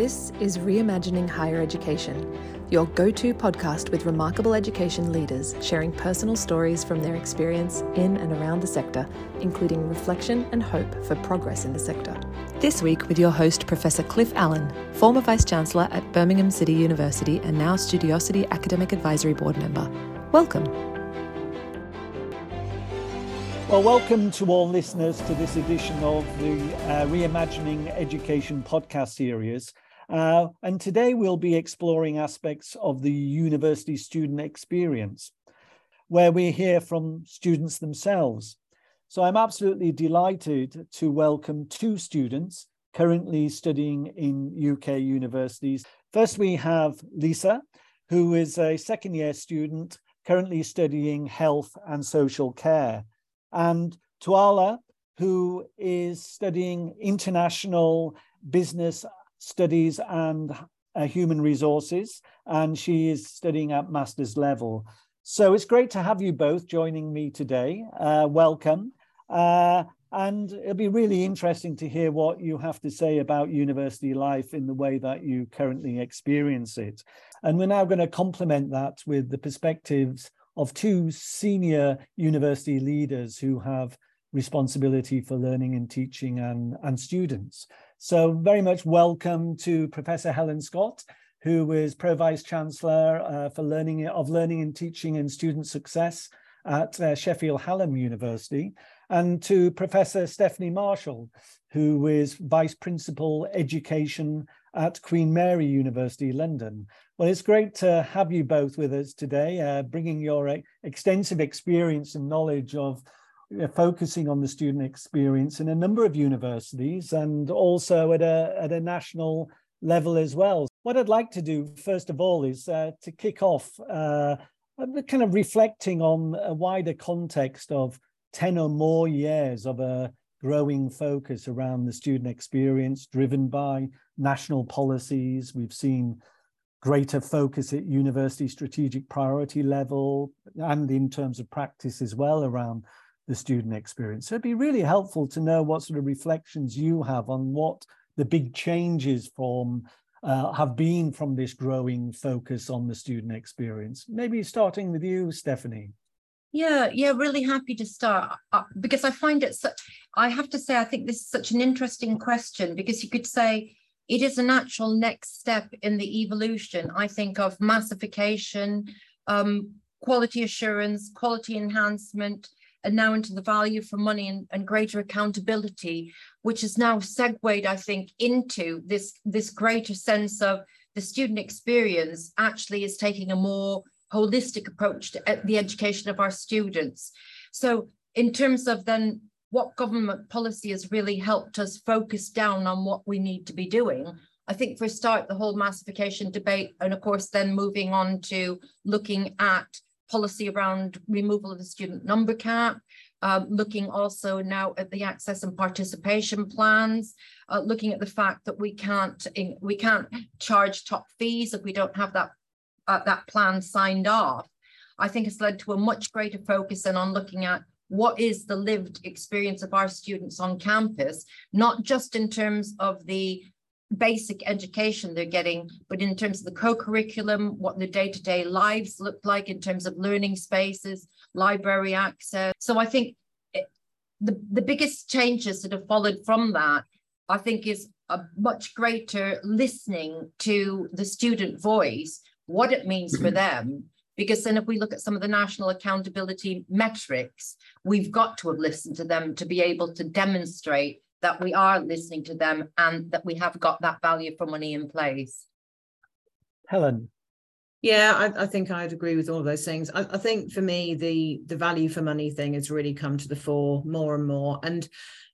This is Reimagining Higher Education, your go to podcast with remarkable education leaders sharing personal stories from their experience in and around the sector, including reflection and hope for progress in the sector. This week, with your host, Professor Cliff Allan, former Vice Chancellor at Birmingham City University and now Studiosity Academic Advisory Board member. Welcome. Well, welcome to all listeners to this edition of the uh, Reimagining Education podcast series. Uh, and today we'll be exploring aspects of the university student experience, where we hear from students themselves. So I'm absolutely delighted to welcome two students currently studying in UK universities. First, we have Lisa, who is a second year student currently studying health and social care and Tinuola, who is studying international business studies and uh, human resources, and she is studying at master's level. So it's great to have you both joining me today. Uh, welcome. Uh, and it'll be really interesting to hear what you have to say about university life in the way that you currently experience it. And we're now going to complement that with the perspectives of two senior university leaders who have responsibility for learning and teaching and, and students. So very much welcome to Professor Helen Scott, who is Pro Vice Chancellor uh, for Learning of Learning and Teaching and Student Success at uh, Sheffield Hallam University, and to Professor Stephanie Marshall, who is Vice Principal Education at Queen Mary University, London. Well, it's great to have you both with us today, uh, bringing your extensive experience and knowledge of uh, focusing on the student experience in a number of universities and also at a, at a national level as well. What I'd like to do, first of all, is uh, to kick off uh, kind of reflecting on a wider context of 10 or more years of a growing focus around the student experience driven by national policies. We've seen greater focus at university strategic priority level and in terms of practice as well around the student experience. So it'd be really helpful to know what sort of reflections you have on what the big changes from uh, have been from this growing focus on the student experience. Maybe starting with you, Stephanie. Yeah, yeah, really happy to start uh, because I find it such, I have to say, I think this is such an interesting question because you could say it is a natural next step in the evolution, I think, of massification, um, quality assurance, quality enhancement, and now into the value for money and, and greater accountability, which is now segued, I think, into this, this greater sense of the student experience actually is taking a more holistic approach to the education of our students. So in terms of then what government policy has really helped us focus down on what we need to be doing. I think for a start, the whole massification debate, and of course, then moving on to looking at policy around removal of the student number cap, um, looking also now at the access and participation plans, uh, looking at the fact that we can't we can't charge top fees if we don't have that uh, that plan signed off, I think has led to a much greater focus and on looking at what is the lived experience of our students on campus, not just in terms of the basic education they're getting, but in terms of the co-curriculum, what their day-to-day lives look like in terms of learning spaces, library access. So I think it, the, the biggest changes that have followed from that, I think is a much greater listening to the student voice what it means for mm-hmm. them. Because then, if we look at some of the national accountability metrics, we've got to have listened to them to be able to demonstrate that we are listening to them and that we have got that value for money in place. Helen. Yeah, I, I think I'd agree with all of those things. I, I, think for me, the the value for money thing has really come to the fore more and more. And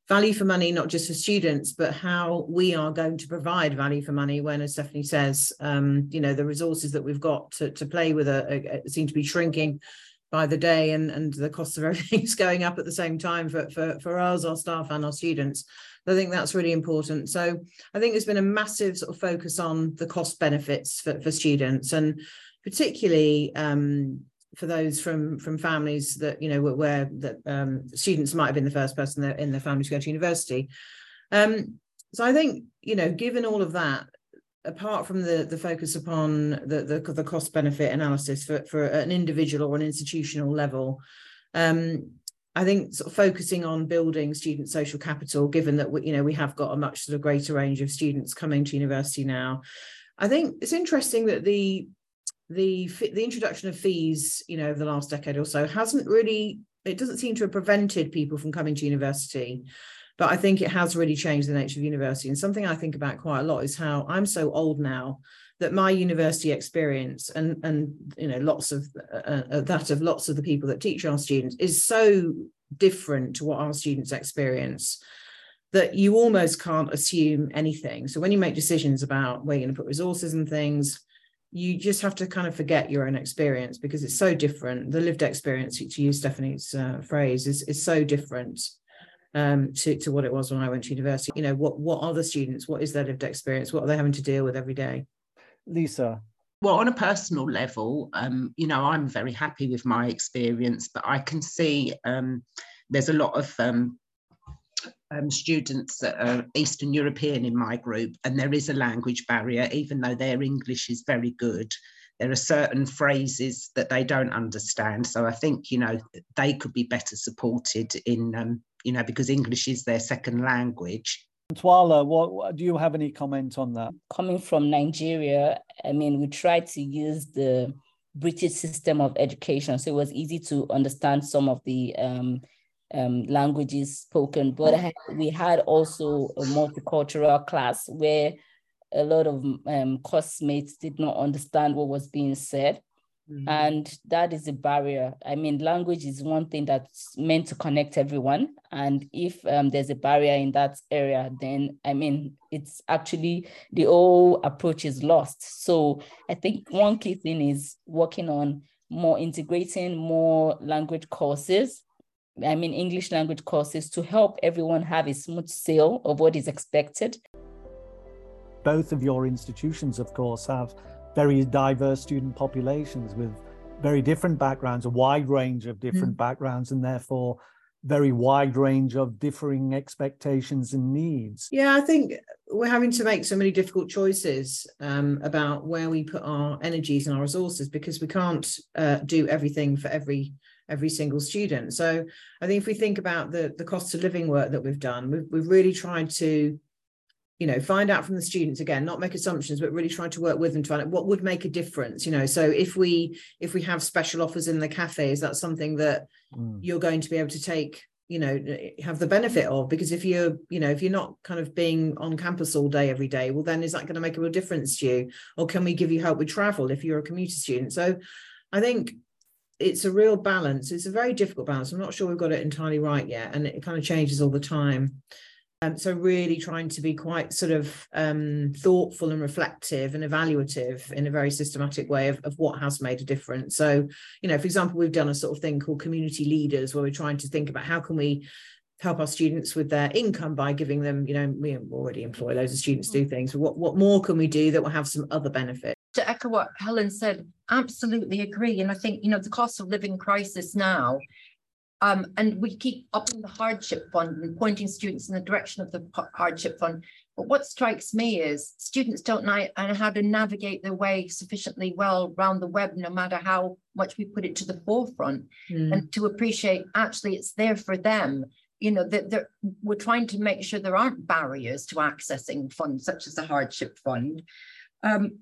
value for money, not just for students, but how we are going to provide value for money when, as Stephanie says, um, you know, the resources that we've got to, to play with are, are, seem to be shrinking by the day and, and the cost of everything is going up at the same time for, for, for us, our staff and our students. I think that's really important. So I think there's been a massive sort of focus on the cost benefits for, for students and particularly um, for those from from families that you know where, where that um, students might have been the first person in their family to go to university. Um, so I think you know, given all of that, apart from the the focus upon the the, the cost benefit analysis for for an individual or an institutional level um, I think sort of focusing on building student social capital, given that we, you know we have got a much sort of greater range of students coming to university now, I think it's interesting that the the the introduction of fees, you know, over the last decade or so hasn't really it doesn't seem to have prevented people from coming to university. But I think it has really changed the nature of university. And something I think about quite a lot is how I'm so old now that my university experience and and you know lots of uh, uh, that of lots of the people that teach our students is so different to what our students experience that you almost can't assume anything. So when you make decisions about where you're going to put resources and things you just have to kind of forget your own experience because it's so different. The lived experience to use stephanie's uh, phrase is, is so different um, to, to what it was when i went to university. You know what what are the students? What is their lived experience? What are they having to deal with every day? Lisa. Well, on a personal level, um, you know, I'm very happy with my experience, but I can see um, there's a lot of um, um, students that are Eastern European in my group, and there is a language barrier, even though their English is very good. There are certain phrases that they don't understand. So I think, you know, they could be better supported in, um, you know, because English is their second language. Tinuola, what, what, do you have any comment on that? Coming from Nigeria, I mean, we tried to use the British system of education, so it was easy to understand some of the um, um, languages spoken. But we had also a multicultural class where a lot of um, classmates did not understand what was being said. Mm-hmm. And that is a barrier. I mean, language is one thing that's meant to connect everyone. And if um, there's a barrier in that area, then I mean, it's actually the whole approach is lost. So I think one key thing is working on more integrating more language courses. I mean, English language courses to help everyone have a smooth sail of what is expected. Both of your institutions, of course, have very diverse student populations with very different backgrounds, a wide range of different mm. backgrounds, and therefore very wide range of differing expectations and needs. Yeah, I think we're having to make so many difficult choices um, about where we put our energies and our resources because we can't uh, do everything for every every single student. So I think if we think about the the cost of living work that we've done, we've, we've really tried to you know find out from the students again not make assumptions but really try to work with them to find out what would make a difference you know so if we if we have special offers in the cafe is that something that mm. you're going to be able to take you know have the benefit of because if you're you know if you're not kind of being on campus all day every day well then is that going to make a real difference to you or can we give you help with travel if you're a commuter student so i think it's a real balance it's a very difficult balance i'm not sure we've got it entirely right yet and it kind of changes all the time um, so really trying to be quite sort of um, thoughtful and reflective and evaluative in a very systematic way of, of what has made a difference. So, you know, for example, we've done a sort of thing called community leaders where we're trying to think about how can we help our students with their income by giving them, you know, we already employ loads of students do things. What what more can we do that will have some other benefit? To echo what Helen said, absolutely agree. And I think, you know, the cost of living crisis now um, and we keep upping the hardship fund and pointing students in the direction of the hardship fund. But what strikes me is students don't know how to navigate their way sufficiently well around the web, no matter how much we put it to the forefront, mm. and to appreciate actually it's there for them. You know that we're trying to make sure there aren't barriers to accessing funds such as the hardship fund. Um,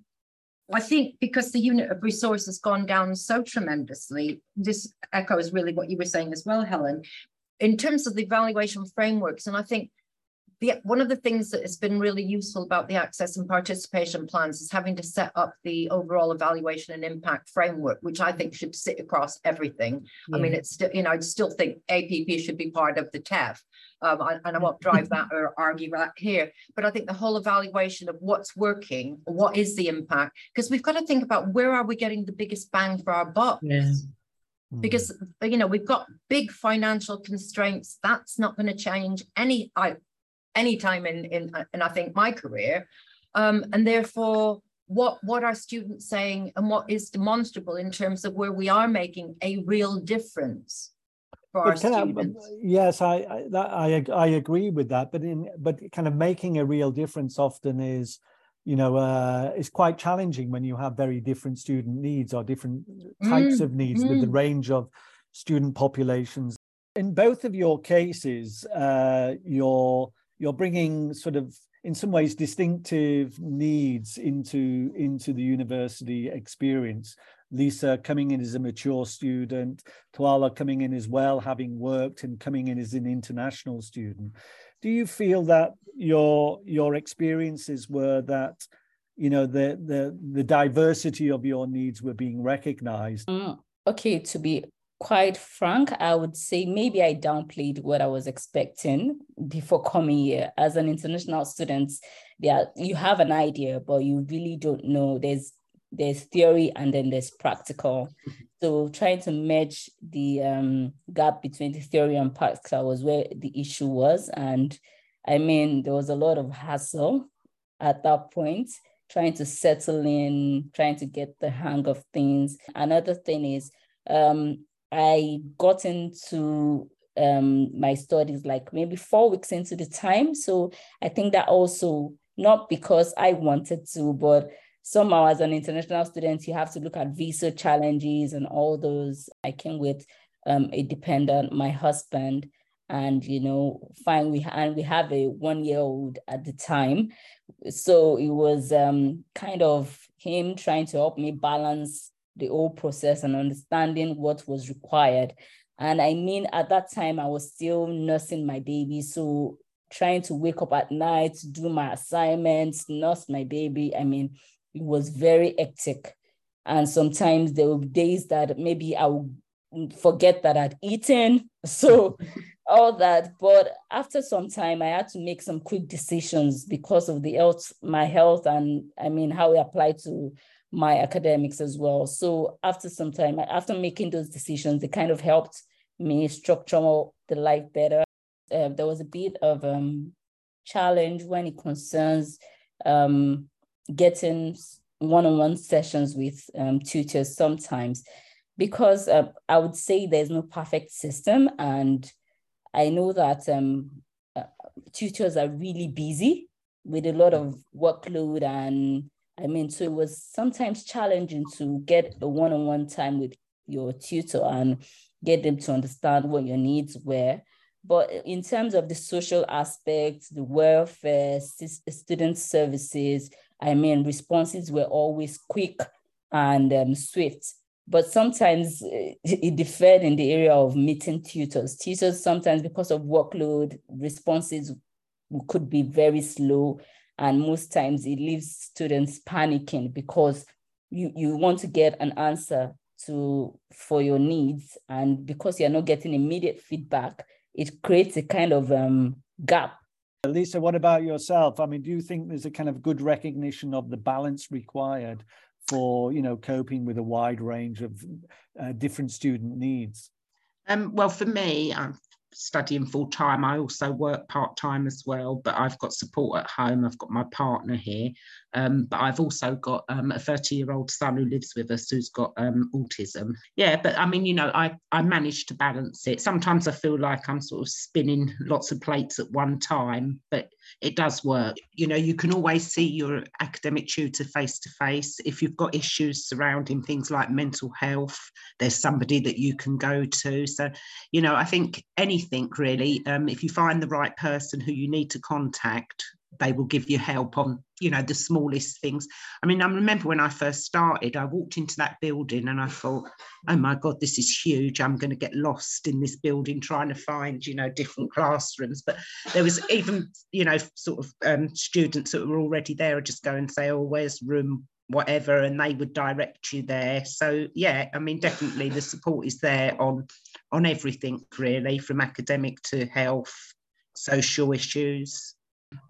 I think because the unit of resource has gone down so tremendously, this echoes really what you were saying as well, Helen, in terms of the evaluation frameworks. And I think the, one of the things that has been really useful about the access and participation plans is having to set up the overall evaluation and impact framework, which I think should sit across everything. Yeah. I mean, it's still, you know, I still think APP should be part of the TEF. Um, and I won't drive that or argue that here, but I think the whole evaluation of what's working, what is the impact, because we've got to think about where are we getting the biggest bang for our buck. Yeah. Because you know we've got big financial constraints. That's not going to change any I, any time in in in I think my career, um, and therefore what what are students saying and what is demonstrable in terms of where we are making a real difference for students. I, yes, I I, I agree with that, but in but kind of making a real difference often is you know, uh, it's quite challenging when you have very different student needs or different types mm, of needs mm. with the mm. range of student populations. In both of your cases, uh, you're you're bringing sort of in some ways distinctive needs into into the university experience lisa coming in as a mature student Tinuola coming in as well having worked and coming in as an international student do you feel that your your experiences were that you know the the the diversity of your needs were being recognized mm, okay to be quite frank, I would say maybe I downplayed what I was expecting before coming here. As an international student, yeah, you have an idea, but you really don't know. There's there's theory and then there's practical. So trying to merge the um, gap between the theory and practical was where the issue was. And I mean, there was a lot of hassle at that point, trying to settle in, trying to get the hang of things. Another thing is um, I got into um, my studies like maybe four weeks into the time. So I think that also, not because I wanted to, but somehow as an international student, you have to look at visa challenges and all those. I came with um, a dependent, my husband, and you know, fine. We and we have a one year old at the time, so it was um, kind of him trying to help me balance the whole process and understanding what was required. And I mean, at that time, I was still nursing my baby. So trying to wake up at night, do my assignments, nurse my baby. I mean, it was very hectic. And sometimes there were days that maybe I would forget that I'd eaten. So all that. But after some time, I had to make some quick decisions because of the health, my health, and I mean how it applied to my academics as well. So after some time, after making those decisions, it kind of helped me structure the life better. Uh, there was a bit of um, challenge when it concerns um, getting one-on-one sessions with um, tutors sometimes, because uh, I would say there's no perfect system, and I know that um, uh, tutors are really busy with a lot of workload and I mean, so it was sometimes challenging to get a one on one time with your tutor and get them to understand what your needs were. But in terms of the social aspects, the welfare, student services, I mean, responses were always quick and um, swift. But sometimes eh, it differed in the area of meeting tutors. Tutors sometimes, because of workload, responses could be very slow and most times it leaves students panicking because you, you want to get an answer to for your needs. And because you're not getting immediate feedback, it creates a kind of um, gap. Lisa, what about yourself? I mean, do you think there's a kind of good recognition of the balance required for, you know, coping with a wide range of uh, different student needs? Um, well, for me, I'm studying full time. I also work part time as well, but I've got support at home. I've got my partner here, um, but I've also got um, a 30 year old son who lives with us who's got um, autism. Yeah, but I mean, you know, I, I manage to balance it. Sometimes I feel like I'm sort of spinning lots of plates at one time, but it does work. You know, you can always see your academic tutor face to face. If you've got issues surrounding things like mental health, there's somebody that you can go to. So, you know, I think anything really, um, if you find the right person who you need to contact, they will give you help on you know the smallest things. I mean i remember when i first started i walked into that building and i thought oh my god this is huge. I'm going to get lost in this building trying to find you know different classrooms. But there was even you know sort of um, students that were already there would just go and say oh where's room whatever and they would direct you there. So yeah i mean definitely the support is there on on everything really from academic to health social issues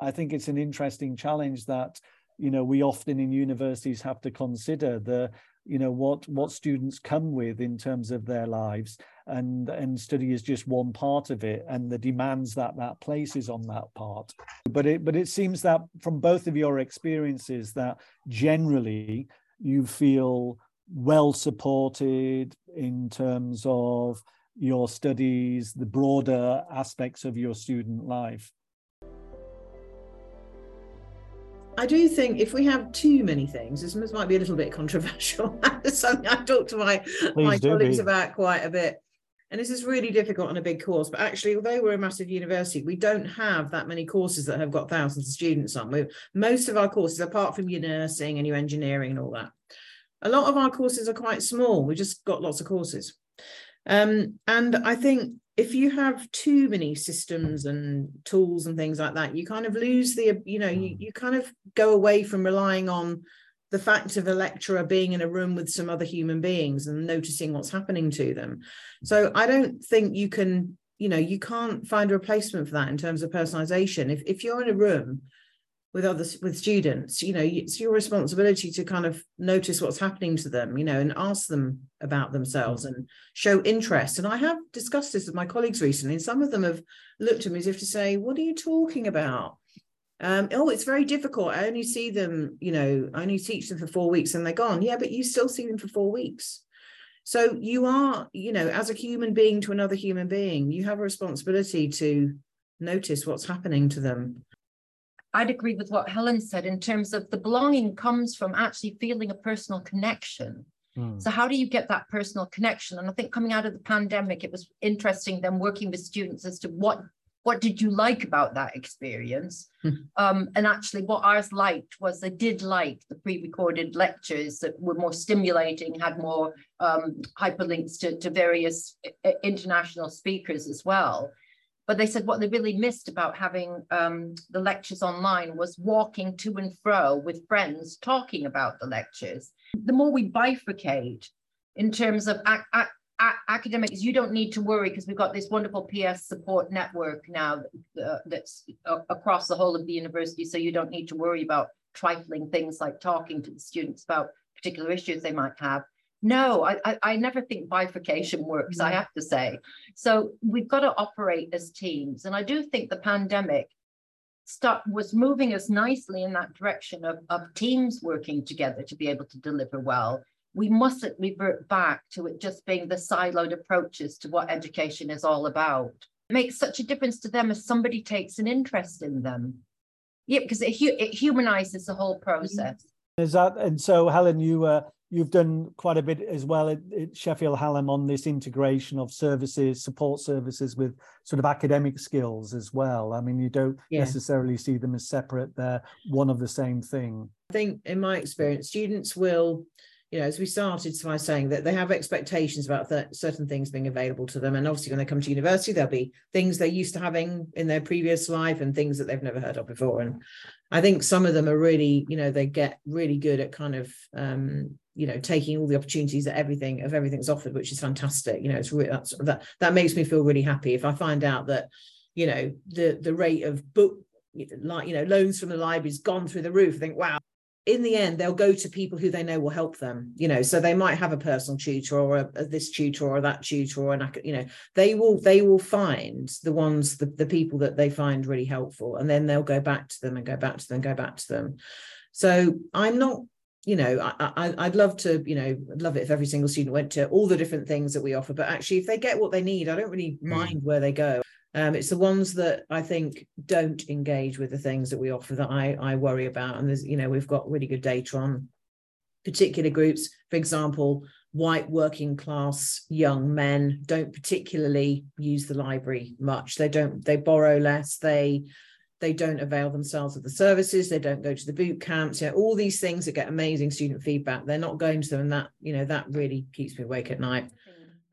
I think it's an interesting challenge that you know we often in universities have to consider the you know what what students come with in terms of their lives and and study is just one part of it and the demands that that places on that part. But it but it seems that from both of your experiences that generally you feel well supported in terms of your studies the broader aspects of your student life I do think if we have too many things, this might be a little bit controversial. something I talked to my, my colleagues be. about quite a bit. And this is really difficult on a big course. But actually, although we're a massive university, we don't have that many courses that have got thousands of students on. We, most of our courses, apart from your nursing and your engineering and all that, a lot of our courses are quite small. We've just got lots of courses. Um, and I think if you have too many systems and tools and things like that, you kind of lose the, you know, you, hmm. you kind of go away from relying on the fact of a lecturer being in a room with some other human beings and noticing what's happening to them. So I don't think you can, you know, you can't find a replacement for that in terms of personalization. If, if you're in a room with others with students you know it's your responsibility to kind of notice what's happening to them you know and ask them about themselves and show interest. And i have discussed this with my colleagues recently and some of them have looked at me as if to say what are you talking about? Um, oh it's very difficult. I only see them you know i only teach them for four weeks and they're gone. Yeah but you still see them for four weeks. So you are you know as a human being to another human being you have a responsibility to notice what's happening to them I'd agree with what Helen said in terms of the belonging comes from actually feeling a personal connection. Mm. So how do you get that personal connection? And I think coming out of the pandemic, it was interesting then working with students as to what what did you like about that experience? Mm. Um, and actually, what ours liked was they did like the pre-recorded lectures that were more stimulating, had more um, hyperlinks to, to various international speakers as well. But they said what they really missed about having um, the lectures online was walking to and fro with friends talking about the lectures. The more we bifurcate in terms of ac- ac- academics, you don't need to worry because we've got this wonderful PS support network now uh, that's uh, across the whole of the university. So you don't need to worry about trifling things like talking to the students about particular issues they might have. No, I, I, I never think bifurcation works, I mm. have to say. So we've got to operate as teams. And I do think the pandemic start was moving us nicely in that direction of, of teams working together to be able to deliver well. We mustn't revert back to it just being the siloed approaches to what education is all about. It makes such a difference to them as somebody takes an interest in them. Yeah, because it, it humanizes the whole process. Is that and so Helen, you uh, you've done quite a bit as well at, at, Sheffield Hallam on this integration of services, support services with sort of academic skills as well. I mean, you don't yeah. necessarily see them as separate; they're one of the same thing. I think, in my experience, students will you know, as we started by saying that they have expectations about th- certain things being available to them. And obviously, when they come to university, there'll be things they're used to having in their previous life and things that they've never heard of before. And I think some of them are really, you know, they get really good at kind of, um, you know, taking all the opportunities that everything of everything's offered, which is fantastic. You know, it's really that's, that that makes me feel really happy if I find out that, you know, the the rate of book like you know loans from the library's gone through the roof. I think, wow, in the end they'll go to people who they know will help them you know so they might have a personal tutor or a, a this tutor or that tutor or an you know they will they will find the ones the, the people that they find really helpful and then they'll go back to them and go back to them go back to them so i'm not you know I, I i'd love to you know love it if every single student went to all the different things that we offer but actually if they get what they need i don't really mm. mind where they go um, it's the ones that I think don't engage with the things that we offer that I, I worry about. And there's, you know, we've got really good data on particular groups. For example, white working class young men don't particularly use the library much. They don't, they borrow less, they they don't avail themselves of the services, they don't go to the boot camps, you know, all these things that get amazing student feedback. They're not going to them, and that, you know, that really keeps me awake at night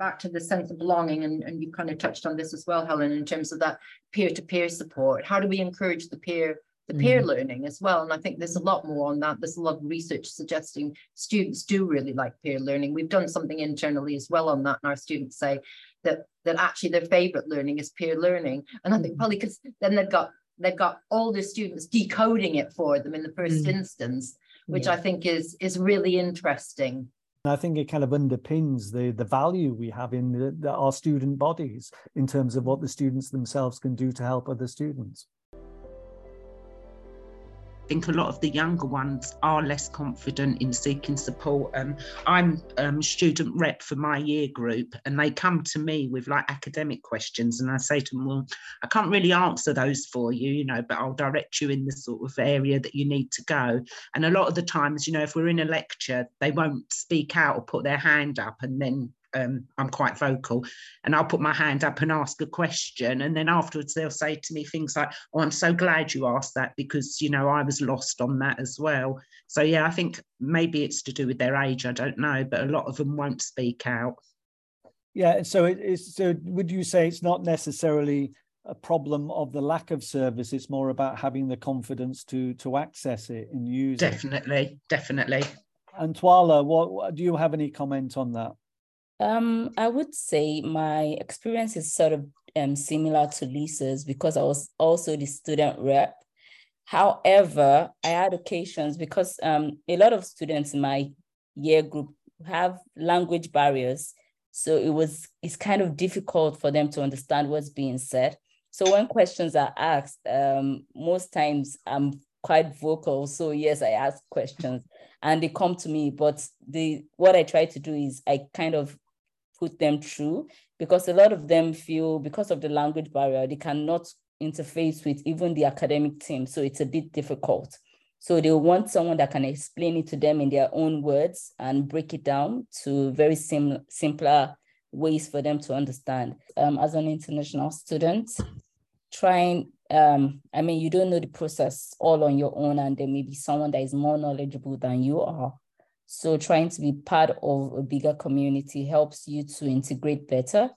back to the sense of belonging, and, and you kind of touched on this as well, Helen, in terms of that peer-to-peer support. How do we encourage the peer the peer mm. learning as well? And I think there's a lot more on that. There's a lot of research suggesting students do really like peer learning. We've done something internally as well on that, and our students say that that actually their favorite learning is peer learning. And I think probably because then they've got they've got all the students decoding it for them in the first mm. instance, which yeah. I think is is really interesting. I think it kind of underpins the the value we have in the, the, our student bodies in terms of what the students themselves can do to help other students. Think a lot of the younger ones are less confident in seeking support. And I'm um, student rep for my year group, and they come to me with like academic questions, and I say to them, "Well, I can't really answer those for you, you know, but I'll direct you in the sort of area that you need to go." And a lot of the times, you know, if we're in a lecture, they won't speak out or put their hand up, and then um, I'm quite vocal, and I'll put my hand up and ask a question, and then afterwards they'll say to me things like, "Oh, I'm so glad you asked that because you know I was lost on that as well." So yeah, I think maybe it's to do with their age. I don't know, but a lot of them won't speak out. Yeah. So it is. So would you say it's not necessarily a problem of the lack of service? It's more about having the confidence to to access it and use definitely, it. Definitely, definitely. And Tinuola, what, what do you have any comment on that? Um, I would say my experience is sort of um, similar to Lisa's because I was also the student rep. However, I had occasions because um, a lot of students in my year group have language barriers. So it was it's kind of difficult for them to understand what's being said. So when questions are asked, um, most times I'm quite vocal. So yes, I ask questions and they come to me. But the what I try to do is I kind of put them through because a lot of them feel because of the language barrier, they cannot interface with even the academic team. So it's a bit difficult. So they want someone that can explain it to them in their own words and break it down to very sim- simpler ways for them to understand. Um, as an international student, trying, um, I mean, you don't know the process all on your own, and there may be someone that is more knowledgeable than you are. So trying to be part of a bigger community helps you to integrate better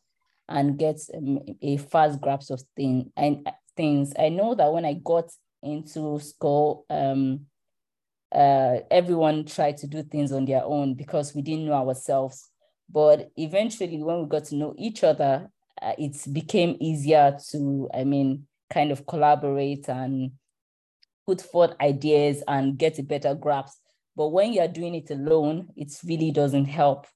and get um, a fast grasp of thing, and things. I know that when I got into school, um, uh, everyone tried to do things on their own because we didn't know ourselves. But eventually, when we got to know each other, uh, it became easier to, I mean, kind of collaborate and put forth ideas and get a better grasp but when you're doing it alone, it really doesn't help.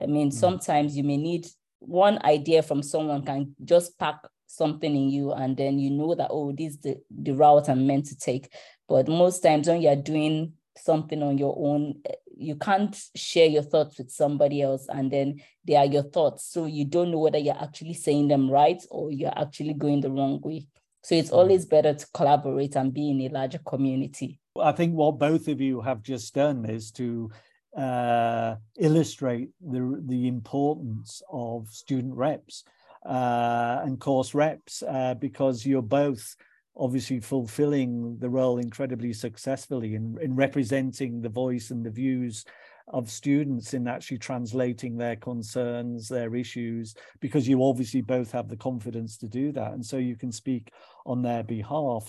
I mean, mm. sometimes you may need one idea from someone can just pack something in you and then you know that oh this is the, the route i'm meant to take but most times when you're doing something on your own eh, you can't share your thoughts with somebody else and then they are your thoughts so you don't know whether you're actually saying them right or you're actually going the wrong way so it's mm. always better to collaborate and be in a larger community I think what both of you have just done is to uh, illustrate the the importance of student reps uh, and course reps uh, because you're both obviously fulfilling the role incredibly successfully in, in representing the voice and the views of students in actually translating their concerns, their issues, because you obviously both have the confidence to do that. And so you can speak on their behalf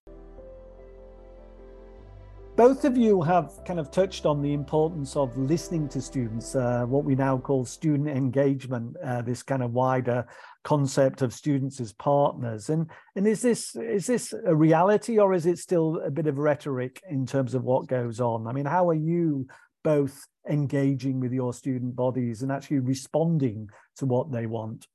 both of you have kind of touched on the importance of listening to students, uh, what we now call student engagement, uh, this kind of wider concept of students as partners. And and is this is this a reality or is it still a bit of rhetoric in terms of what goes on? I mean, how are you both engaging with your student bodies and actually responding to what they want?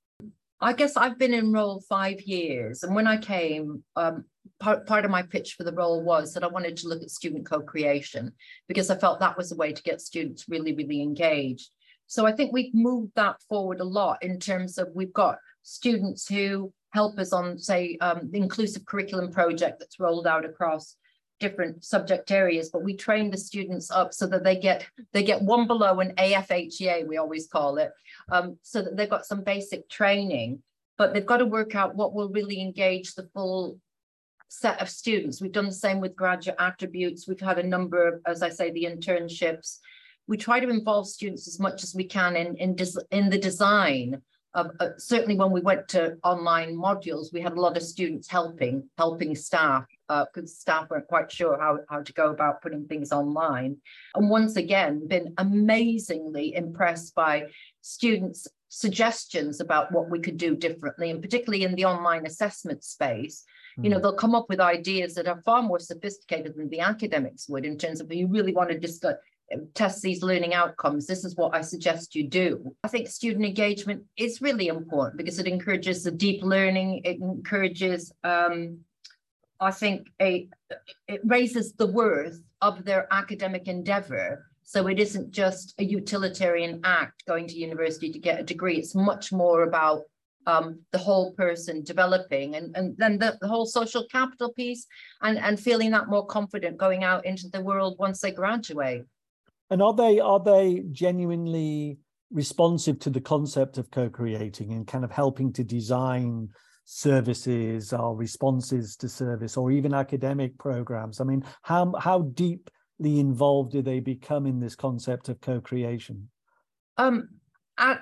I guess I've been in role five years, and when I came, um, part, part of my pitch for the role was that I wanted to look at student co-creation because I felt that was a way to get students really, really engaged. So I think we've moved that forward a lot in terms of we've got students who help us on, say, um, the inclusive curriculum project that's rolled out across different subject areas, but we train the students up so that they get they get one below an AFHEA, we always call it, um, so that they've got some basic training, but they've got to work out what will really engage the full set of students. We've done the same with graduate attributes. We've had a number of, as I say, the internships. We try to involve students as much as we can in, in, in the design uh, certainly when we went to online modules, we had a lot of students helping, helping staff, because uh, staff weren't quite sure how, how to go about putting things online. And once again, been amazingly impressed by students' suggestions about what we could do differently, and particularly in the online assessment space. You know, hmm. they'll come up with ideas that are far more sophisticated than the academics would in terms of you really want to discuss test these learning outcomes, this is what I suggest you do. I think student engagement is really important because it encourages the deep learning, it encourages um, I think a it raises the worth of their academic endeavor. So it isn't just a utilitarian act going to university to get a degree. It's much more about um, the whole person developing and, and then the, the whole social capital piece and, and feeling that more confident going out into the world once they graduate. And are they are they genuinely responsive to the concept of co-creating and kind of helping to design services or responses to service or even academic programs? I mean, how how deeply involved do they become in this concept of co-creation? Um, at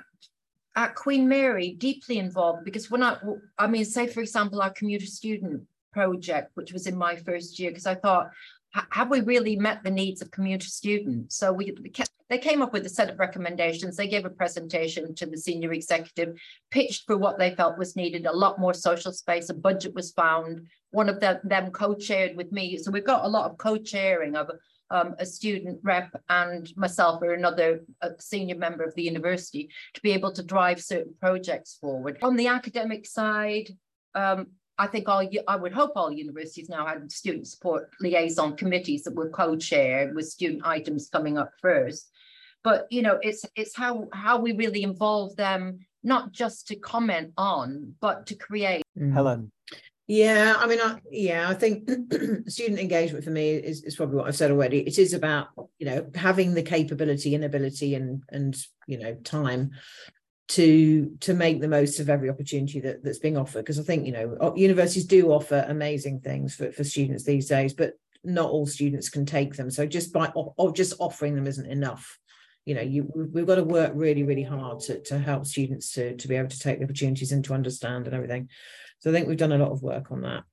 at Queen Mary, deeply involved because when I, I mean, say for example, our commuter student project, which was in my first year, because I thought, have we really met the needs of commuter students? So we, we kept, they came up with a set of recommendations. They gave a presentation to the senior executive, pitched for what they felt was needed, a lot more social space, a budget was found. One of them, them co-chaired with me. So we've got a lot of co-chairing of um, a student rep and myself or another senior member of the university to be able to drive certain projects forward. On the academic side, um, I think all I would hope all universities now had student support liaison committees that were co-chaired with student items coming up first. But you know, it's it's how how we really involve them, not just to comment on, but to create. Mm. Helen. Yeah, I mean, I, yeah, I think student engagement for me is, is probably what I've said already. It is about you know having the capability and ability and and you know time to to make the most of every opportunity that, that's being offered because I think you know universities do offer amazing things for, for students these days, but not all students can take them. So just by or just offering them isn't enough. You know, you we've got to work really, really hard to, to help students to, to be able to take the opportunities and to understand and everything. So I think we've done a lot of work on that.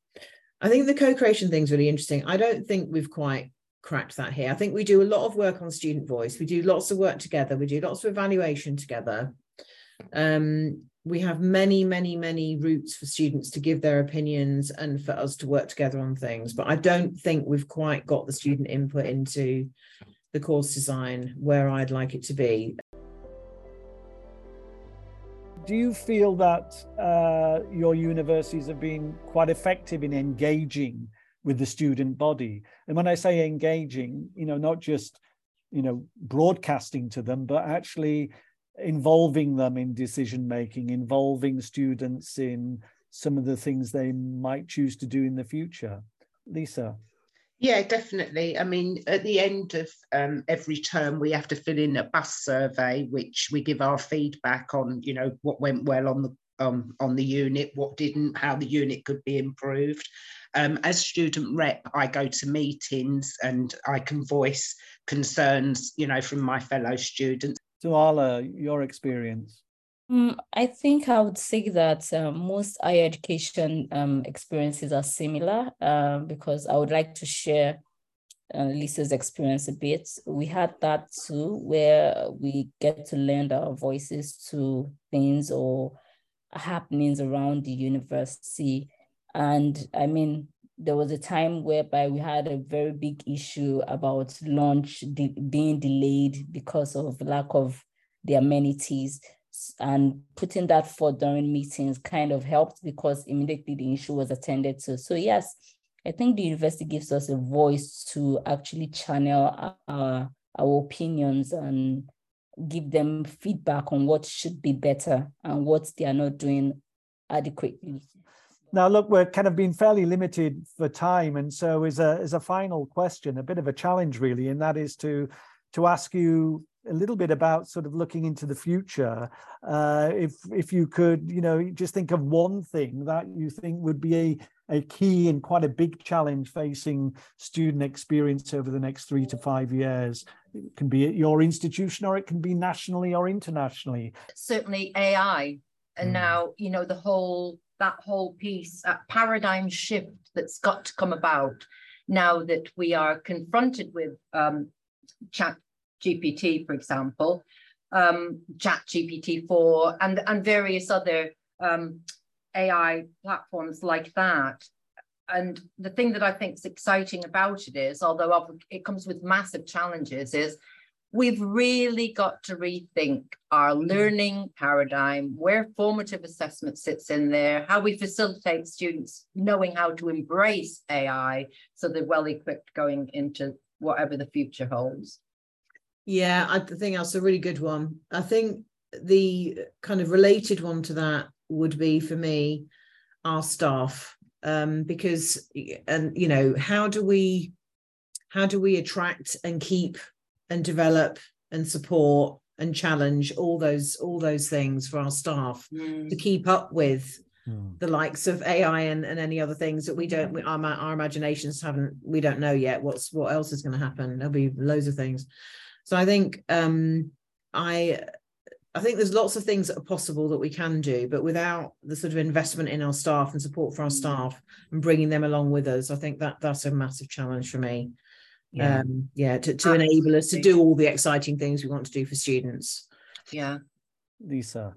I think the co-creation thing is really interesting. I don't think we've quite cracked that here. I think we do a lot of work on student voice. We do lots of work together. We do lots of evaluation together. Um, we have many, many, many routes for students to give their opinions and for us to work together on things. But I don't think we've quite got the student input into the course design where I'd like it to be do you feel that uh, your universities have been quite effective in engaging with the student body? And when I say engaging, you know, not just you know broadcasting to them, but actually involving them in decision making, involving students in some of the things they might choose to do in the future. Lisa. Yeah, definitely. I mean, at the end of um, every term, we have to fill in a bus survey, which we give our feedback on, you know, what went well on the um, on the unit, what didn't, how the unit could be improved. Um, as student rep, I go to meetings and I can voice concerns, you know, from my fellow students. Tinuola, your experience. Um, I think I would say that uh, most higher education um, experiences are similar uh, because I would like to share uh, Lisa's experience a bit. We had that too, where we get to lend our voices to things or happenings around the university. And I mean, there was a time whereby we had a very big issue about launch de- being delayed because of lack of the amenities and putting that forth during meetings kind of helped because immediately the issue was attended to. So yes, I think the university gives us a voice to actually channel our, our opinions and give them feedback on what should be better and what they are not doing adequately. Now, look, we're kind of being fairly limited for time, and so as a as a final question, a bit of a challenge, really, and that is to to ask you a little bit about sort of looking into the future. Uh, if if you could, you know, just think of one thing that you think would be a a key and quite a big challenge facing student experience over the next three to five years. It can be at your institution or it can be nationally or internationally. Certainly AI. And mm. now, you know, the whole that whole piece, that paradigm shift that's got to come about now that we are confronted with um, chat GPT, for example, um, Chat GPT-4, and, and various other um, AI platforms like that. And the thing that I think is exciting about it is, although it comes with massive challenges, is we've really got to rethink our learning paradigm, where formative assessment sits in there, how we facilitate students knowing how to embrace AI so they're well equipped going into whatever the future holds. Yeah, I think that's a really good one. I think the kind of related one to that would be for me our staff um, because and you know how do we how do we attract and keep and develop and support and challenge all those all those things for our staff mm. to keep up with mm. the likes of AI and, and any other things that we don't we, our, our imaginations haven't we don't know yet what's what else is going to happen there'll be loads of things so I think um I I think there's lots of things that are possible that we can do, but without the sort of investment in our staff and support for our mm. staff and bringing them along with us, I think that that's a massive challenge for me. Yeah, um, yeah to, to enable us to do all the exciting things we want to do for students. Yeah. Lisa.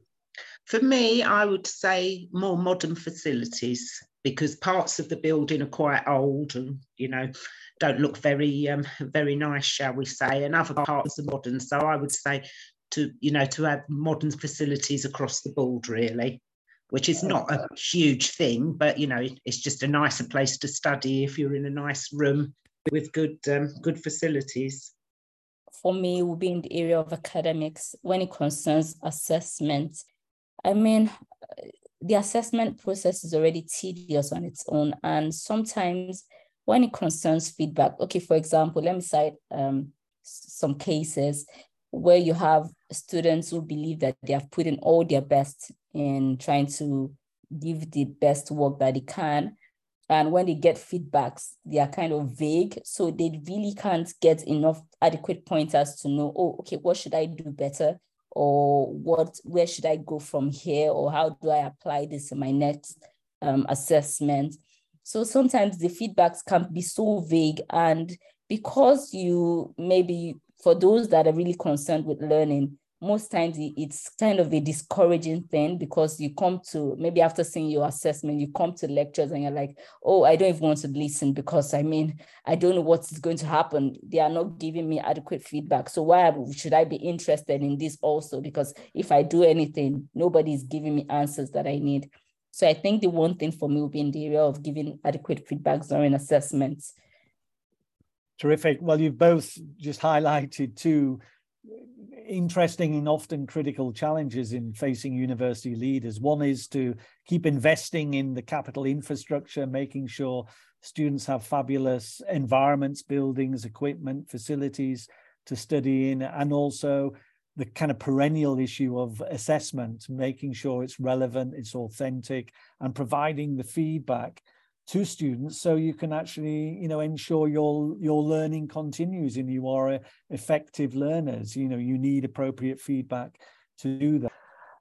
For me, I would say more modern facilities because parts of the building are quite old and, you know, don't look very um, very nice, shall we say, and other parts are modern. So I would say to you know to have modern facilities across the board really which is not a huge thing but you know it's just a nicer place to study if you're in a nice room with good um, good facilities for me it will be in the area of academics when it concerns assessment i mean the assessment process is already tedious on its own and sometimes when it concerns feedback okay for example let me cite um, some cases where you have students who believe that they have put in all their best in trying to give the best work that they can. And when they get feedbacks, they are kind of vague. So they really can't get enough adequate pointers to know, oh, okay, what should I do better? Or what, where should I go from here? Or how do I apply this in my next um, assessment? So sometimes the feedbacks can be so vague. And because you maybe for those that are really concerned with learning, most times it's kind of a discouraging thing because you come to maybe after seeing your assessment, you come to lectures and you're like, oh, I don't even want to listen because I mean, I don't know what's going to happen. They are not giving me adequate feedback. So why should I be interested in this also? Because if I do anything, nobody is giving me answers that I need. So I think the one thing for me will be in the area of giving adequate feedback during assessments Terrific. Well, you've both just highlighted two interesting and often critical challenges in facing university leaders. One is to keep investing in the capital infrastructure, making sure students have fabulous environments, buildings, equipment, facilities to study in, and also the kind of perennial issue of assessment, making sure it's relevant, it's authentic, and providing the feedback to students so you can actually you know ensure your your learning continues and you are effective learners. You know you need appropriate feedback to do that.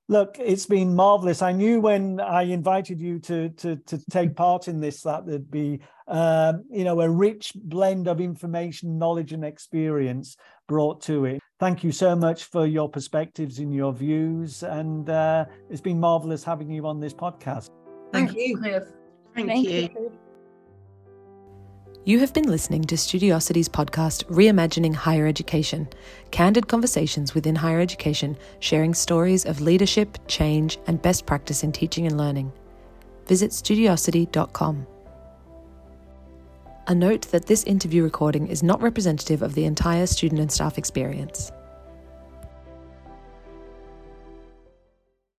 Look it's been marvelous i knew when i invited you to to to take part in this that there'd be um, you know a rich blend of information knowledge and experience brought to it. Thank you so much for your perspectives and your views and uh, it's been marvelous having you on this podcast. Thank you. Cliff. Thank, Thank you. you. You have been listening to Studiosity's podcast, Reimagining Higher Education candid conversations within higher education, sharing stories of leadership, change, and best practice in teaching and learning. Visit studiosity.com. A note that this interview recording is not representative of the entire student and staff experience.